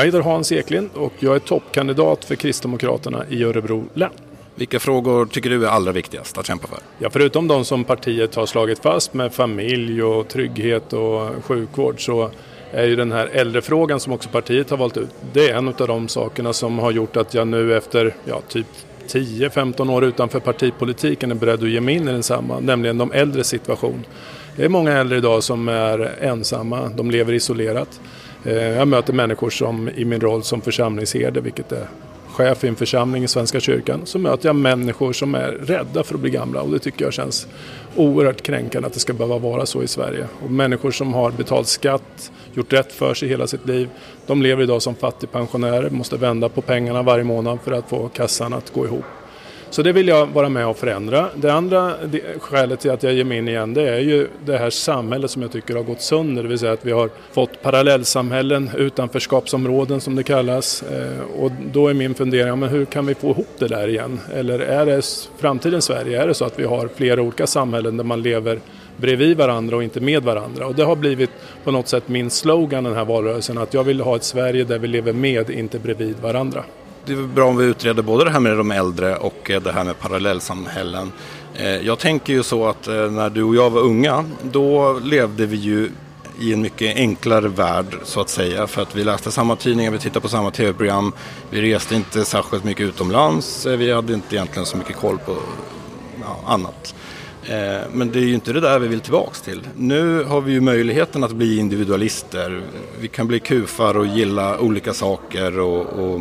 Jag heter Hans Eklind och jag är toppkandidat för Kristdemokraterna i Örebro län. Vilka frågor tycker du är allra viktigast att kämpa för? Ja, förutom de som partiet har slagit fast med familj och trygghet och sjukvård så är ju den här äldrefrågan som också partiet har valt ut. Det är en av de sakerna som har gjort att jag nu efter ja, typ 10-15 år utanför partipolitiken är beredd att ge mig in i densamma, nämligen de äldres situation. Det är många äldre idag som är ensamma, de lever isolerat. Eh, jag möter människor som i min roll som församlingsherde, vilket är chef i en församling i Svenska kyrkan, så möter jag människor som är rädda för att bli gamla och det tycker jag känns oerhört kränkande att det ska behöva vara så i Sverige. Och människor som har betalt skatt, gjort rätt för sig hela sitt liv, de lever idag som fattigpensionärer, måste vända på pengarna varje månad för att få kassan att gå ihop. Så det vill jag vara med och förändra. Det andra skälet till att jag ger mig in igen det är ju det här samhället som jag tycker har gått sönder. Det vill säga att vi har fått parallellsamhällen, utanförskapsområden som det kallas. Eh, och då är min fundering, men hur kan vi få ihop det där igen? Eller är det framtidens Sverige, är det så att vi har flera olika samhällen där man lever bredvid varandra och inte med varandra. Och det har blivit på något sätt min slogan den här valrörelsen att jag vill ha ett Sverige där vi lever med, inte bredvid varandra det är bra om vi utreder både det här med de äldre och eh, det här med parallellsamhällen. Eh, jag tänker ju så att eh, när du och jag var unga, då levde vi ju i en mycket enklare värld så att säga. För att vi läste samma tidningar, vi tittade på samma tv-program. Vi reste inte särskilt mycket utomlands. Vi hade inte egentligen så mycket koll på ja, annat. Men det är ju inte det där vi vill tillbaks till. Nu har vi ju möjligheten att bli individualister. Vi kan bli kufar och gilla olika saker och, och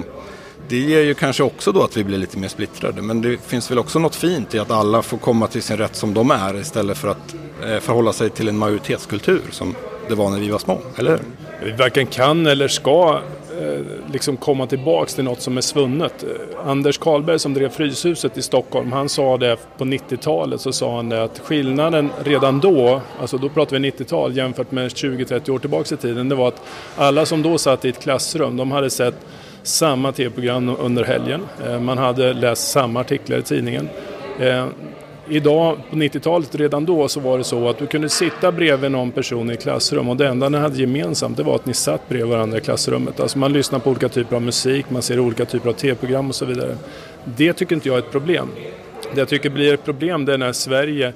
det ger ju kanske också då att vi blir lite mer splittrade. Men det finns väl också något fint i att alla får komma till sin rätt som de är istället för att eh, förhålla sig till en majoritetskultur som det var när vi var små, eller hur? Vi varken kan eller ska eh, liksom komma tillbaks till något som är svunnet. Eh, Anders Karlberg som drev Fryshuset i Stockholm, han sa det på 90-talet så sa han det att skillnaden redan då, alltså då pratar vi 90-tal jämfört med 20-30 år tillbaks i tiden, det var att alla som då satt i ett klassrum, de hade sett samma tv-program under helgen. Eh, man hade läst samma artiklar i tidningen. Eh, idag, på 90-talet, redan då så var det så att du kunde sitta bredvid någon person i ett klassrum och det enda ni hade gemensamt det var att ni satt bredvid varandra i klassrummet. Alltså man lyssnar på olika typer av musik, man ser olika typer av tv-program och så vidare. Det tycker inte jag är ett problem. Det jag tycker blir ett problem det är när Sverige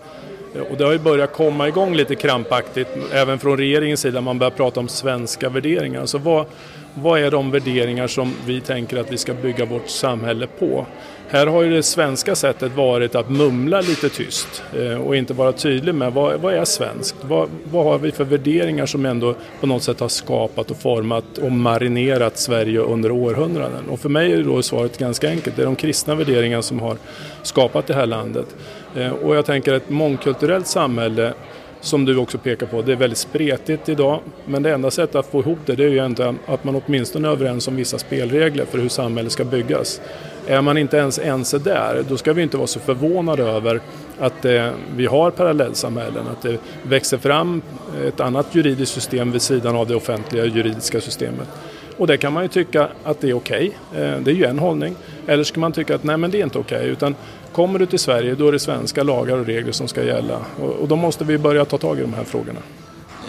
eh, och det har ju börjat komma igång lite krampaktigt, även från regeringens sida, man börjar prata om svenska värderingar. Alltså vad, vad är de värderingar som vi tänker att vi ska bygga vårt samhälle på? Här har ju det svenska sättet varit att mumla lite tyst eh, och inte vara tydlig med vad, vad är svenskt? Vad, vad, har vi för värderingar som ändå på något sätt har skapat och format och marinerat Sverige under århundraden? Och för mig är då svaret ganska enkelt. Det är de kristna värderingarna som har skapat det här landet. Eh, och jag tänker att ett mångkulturellt samhälle som du också pekar på, det är väldigt spretigt idag. Men det enda sättet att få ihop det, det är ju egentligen att man åtminstone är överens om vissa spelregler för hur samhället ska byggas. Är man inte ens ense där, då ska vi inte vara så förvånade över att eh, vi har parallellsamhällen, att det växer fram ett annat juridiskt system vid sidan av det offentliga juridiska systemet. Och det kan man ju tycka att det är okej, okay. Eh, det är ju en hållning. Eller ska man tycka att nej men det är inte okej, okay, utan Kommer du till Sverige då är det svenska lagar och regler som ska gälla och, då måste vi börja ta tag i de här frågorna.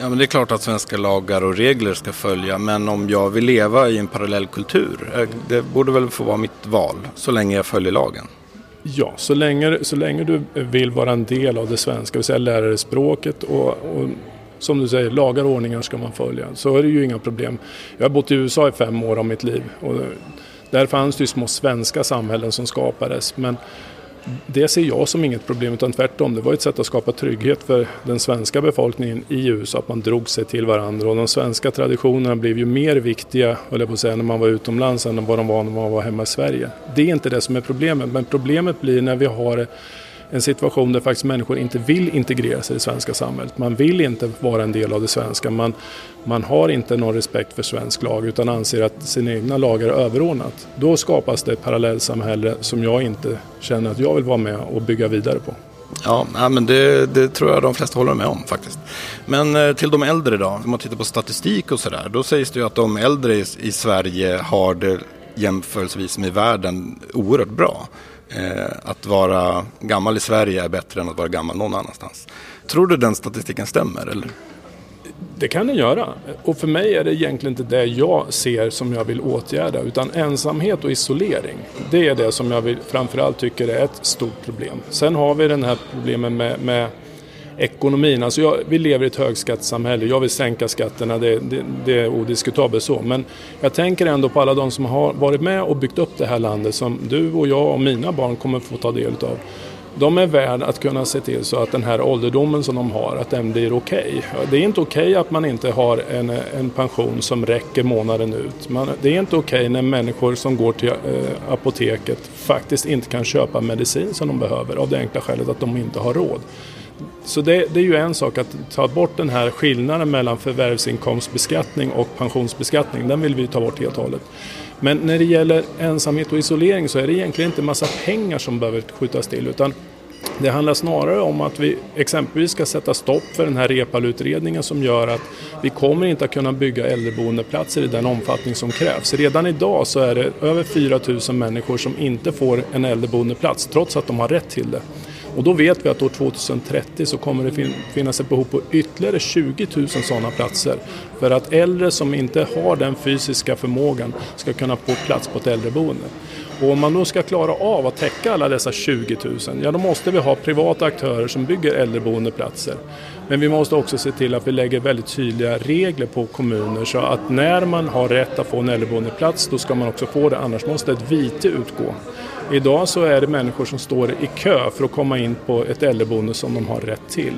Ja, men det är klart att svenska lagar och regler ska följa, men om jag vill leva i en parallell kultur, eh, det borde väl få vara mitt val, så länge jag följer lagen. Ja, så länge, så länge du vill vara en del av det svenska, vill säga lära dig språket och, och som du säger, lagar och ordningar ska man följa. Så är det ju inga problem. Jag har bott i USA i fem år av mitt liv och där fanns det ju små svenska samhällen som skapades. Men det ser jag som inget problem utan tvärtom. Det var ett sätt att skapa trygghet för den svenska befolkningen i USA, att man drog sig till varandra. Och de svenska traditionerna blev ju mer viktiga, höll jag på att säga, när man var utomlands än vad de var när man var hemma i Sverige. Det är inte det som är problemet, men problemet blir när vi har en situation där faktiskt människor inte vill integrera sig i det svenska samhället. Man vill inte vara en del av det svenska. Man, man har inte någon respekt för svensk lag utan anser att sina egna lagar är överordnat. Då skapas det ett parallellsamhälle som jag inte känner att jag vill vara med och bygga vidare på. Ja, men det, det, tror jag de flesta håller med om faktiskt. Men eh, till de äldre då, om man tittar på statistik och sådär, då sägs det ju att de äldre i, i Sverige har det jämförelsevis med världen oerhört bra eh, att vara gammal i Sverige är bättre än att vara gammal någon annanstans. Tror du den statistiken stämmer? Eller? Det kan den göra. Och för mig är det egentligen inte det jag ser som jag vill åtgärda. Utan ensamhet och isolering. Det är det som jag vill, framförallt tycker är ett stort problem. Sen har vi den här problemen med, med ekonomin. Alltså jag, vi lever i ett högskattesamhälle. Jag vill sänka skatterna, det, det, det, är odiskutabelt så. Men jag tänker ändå på alla de som har varit med och byggt upp det här landet som du och jag och mina barn kommer få ta del av de är värda att kunna se till så att den här ålderdomen som de har, att den blir okej. Okay. Det är inte okej okay att man inte har en, en pension som räcker månaden ut. Man, det är inte okej okay när människor som går till eh, apoteket faktiskt inte kan köpa medicin som de behöver av det enkla skälet att de inte har råd. Så det, det, är ju en sak att ta bort den här skillnaden mellan förvärvsinkomstbeskattning och pensionsbeskattning. Den vill vi ta bort helt och hållet. Men när det gäller ensamhet och isolering så är det egentligen inte massa pengar som behöver skjutas till utan det handlar snarare om att vi exempelvis ska sätta stopp för den här Repalutredningen som gör att vi kommer inte att kunna bygga äldreboendeplatser i den omfattning som krävs. Redan idag så är det över 4 000 människor som inte får en äldreboendeplats trots att de har rätt till det. Och då vet vi att år 2030 så kommer det finnas ett behov på ytterligare 20 000 sådana platser för att äldre som inte har den fysiska förmågan ska kunna få plats på ett äldreboende. Och om man då ska klara av att täcka alla dessa 20 000, ja då måste vi ha privata aktörer som bygger äldreboendeplatser. Men vi måste också se till att vi lägger väldigt tydliga regler på kommuner så att när man har rätt att få en äldreboendeplats då ska man också få det, annars måste ett vite utgå. Idag så är det människor som står i kö för att komma in på ett äldreboende som de har rätt till.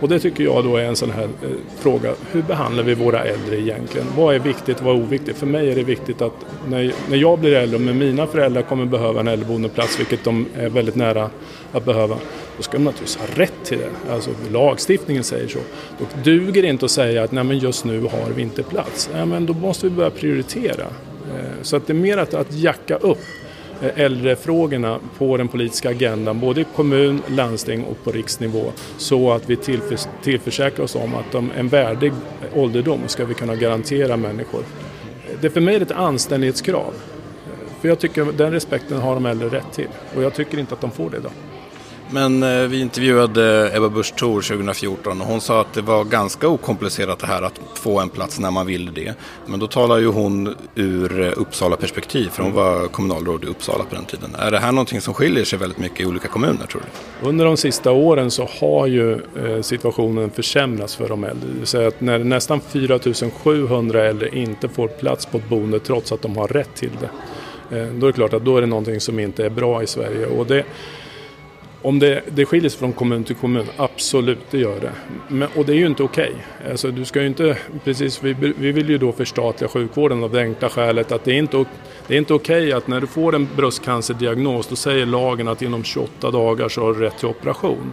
Och det tycker jag då är en sån här eh, fråga, hur behandlar vi våra äldre egentligen? Vad är viktigt och vad är oviktigt? För mig är det viktigt att när, när jag blir äldre och mina föräldrar kommer behöva en äldreboendeplats, vilket de är väldigt nära att behöva, då ska de naturligtvis ha rätt till det. Alltså lagstiftningen säger så. Då duger det inte att säga att nej men just nu har vi inte plats. Nej men då måste vi börja prioritera. Eh, så att det är mer att, att jacka upp Eh, äldrefrågorna på den politiska agendan, både i kommun, landsting och på riksnivå, så att vi tillförs tillförsäkrar oss om att de, en värdig ålderdom ska vi kunna garantera människor. Det är för mig ett anständighetskrav. För jag tycker den respekten har de äldre rätt till och jag tycker inte att de får det idag. Men eh, vi intervjuade Ebba Busch Thor 2014 och hon sa att det var ganska okomplicerat det här att få en plats när man vill det. Men då talar ju hon ur eh, Uppsala perspektiv för hon var kommunalråd i Uppsala på den tiden. Är det här någonting som skiljer sig väldigt mycket i olika kommuner tror du? Under de sista åren så har ju eh, situationen försämrats för de äldre. Det vill säga att när nästan 4 700 äldre inte får plats på ett boende trots att de har rätt till det. Då är det klart att då är det någonting som inte är bra i Sverige. Och det, om det, det skiljer sig från kommun till kommun, absolut det gör det. Men, och det är ju inte okej. Okay. Alltså, du ska inte, precis, vi, vi vill ju då förstatliga sjukvården av det enkla skälet att det är inte, det är inte okej okay att när du får en bröstcancerdiagnos då säger lagen att inom 28 dagar så har du rätt till operation.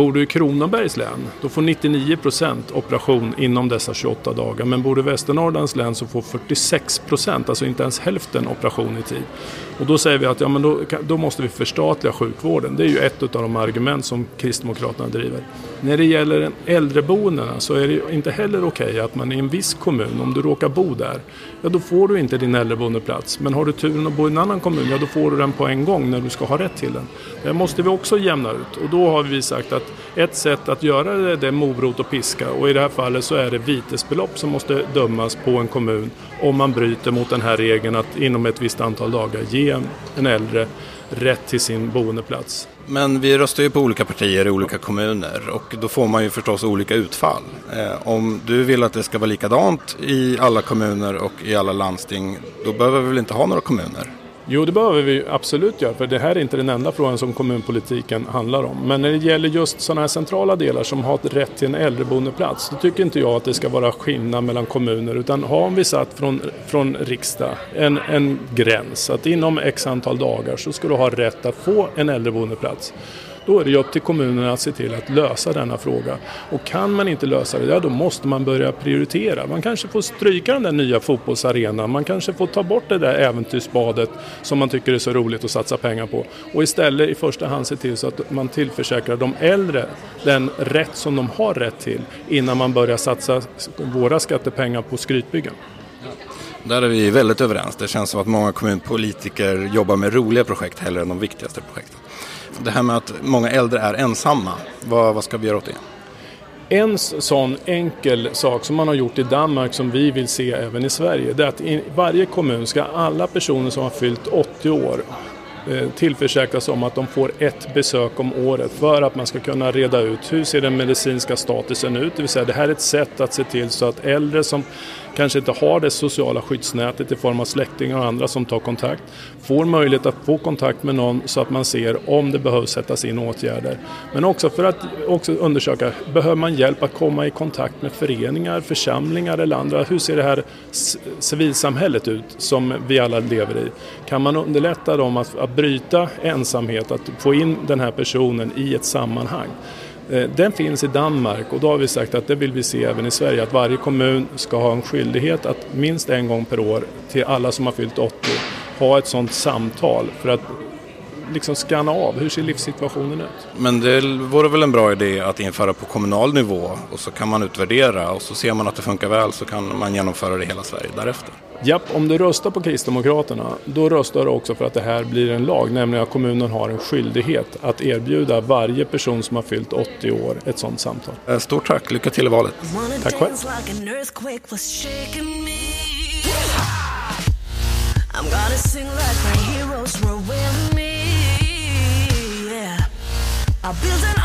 Bor du i Kronobergs län, då får 99 procent operation inom dessa 28 dagar. Men bor du i Västernorrlands län så får 46 procent, alltså inte ens hälften, operation i tid. Och då säger vi att ja, men då, då måste vi förstatliga sjukvården. Det är ju ett av de argument som Kristdemokraterna driver. När det gäller äldreboendena så är det inte heller okej okay att man i en viss kommun, om du råkar bo där, ja då får du inte din äldreboendeplats. Men har du turen att bo i en annan kommun, ja då får du den på en gång när du ska ha rätt till den. Det måste vi också jämna ut och då har vi sagt att ett sätt att göra det, det är morot och piska och i det här fallet så är det vitesbelopp som måste dömas på en kommun om man bryter mot den här regeln att inom ett visst antal dagar ge en äldre rätt till sin boendeplats. Men vi röstar ju på olika partier i olika kommuner och då får man ju förstås olika utfall. Eh, om du vill att det ska vara likadant i alla kommuner och i alla landsting, då behöver vi väl inte ha några kommuner? Jo, det behöver vi absolut göra, för det här är inte den enda frågan som kommunpolitiken handlar om. Men när det gäller just sådana här centrala delar som har rätt till en äldreboendeplats, då tycker inte jag att det ska vara skillnad mellan kommuner, utan har vi satt från, från riksdag en, en gräns att inom x antal dagar så ska du ha rätt att få en äldreboendeplats. Då är det ju upp till kommunerna att se till att lösa denna fråga. Och kan man inte lösa det, ja, då måste man börja prioritera. Man kanske får stryka den där nya fotbollsarenan, man kanske får ta bort det där äventyrsbadet som man tycker är så roligt att satsa pengar på. Och istället i första hand se till så att man tillförsäkrar de äldre den rätt som de har rätt till innan man börjar satsa våra skattepengar på skrytbyggen. Där är vi väldigt överens. Det känns som att många kommunpolitiker jobbar med roliga projekt hellre än de viktigaste projekten det här med att många äldre är ensamma, vad, vad ska vi göra åt det? En sån enkel sak som man har gjort i Danmark som vi vill se även i Sverige det är att i varje kommun ska alla personer som har fyllt 80 år eh, tillförsäkras om att de får ett besök om året för att man ska kunna reda ut hur ser den medicinska statusen ut. Det vill säga det här är ett sätt att se till så att äldre som kanske inte har det sociala skyddsnätet i form av släktingar och andra som tar kontakt får möjlighet att få kontakt med någon så att man ser om det behövs sättas in åtgärder. Men också för att också undersöka, behöver man hjälp att komma i kontakt med föreningar, församlingar eller andra? Hur ser det här civilsamhället ut som vi alla lever i? Kan man underlätta dem att, att bryta ensamhet, att få in den här personen i ett sammanhang? Eh, den finns i Danmark och då har vi sagt att det vill vi se även i Sverige, att varje kommun ska ha en skyldighet att minst en gång per år till alla som har fyllt 80 ha ett sådant samtal. För att liksom skanna av hur ser livssituationen ut. Men det vore väl en bra idé att införa på kommunal nivå och så kan man utvärdera och så ser man att det funkar väl så kan man genomföra det i hela Sverige därefter. Japp, om du röstar på Kristdemokraterna då röstar du också för att det här blir en lag, nämligen att kommunen har en skyldighet att erbjuda varje person som har fyllt 80 år ett sådant samtal. Eh, stort tack, lycka till i valet. Tack själv. I'm gonna sing like my I'll build an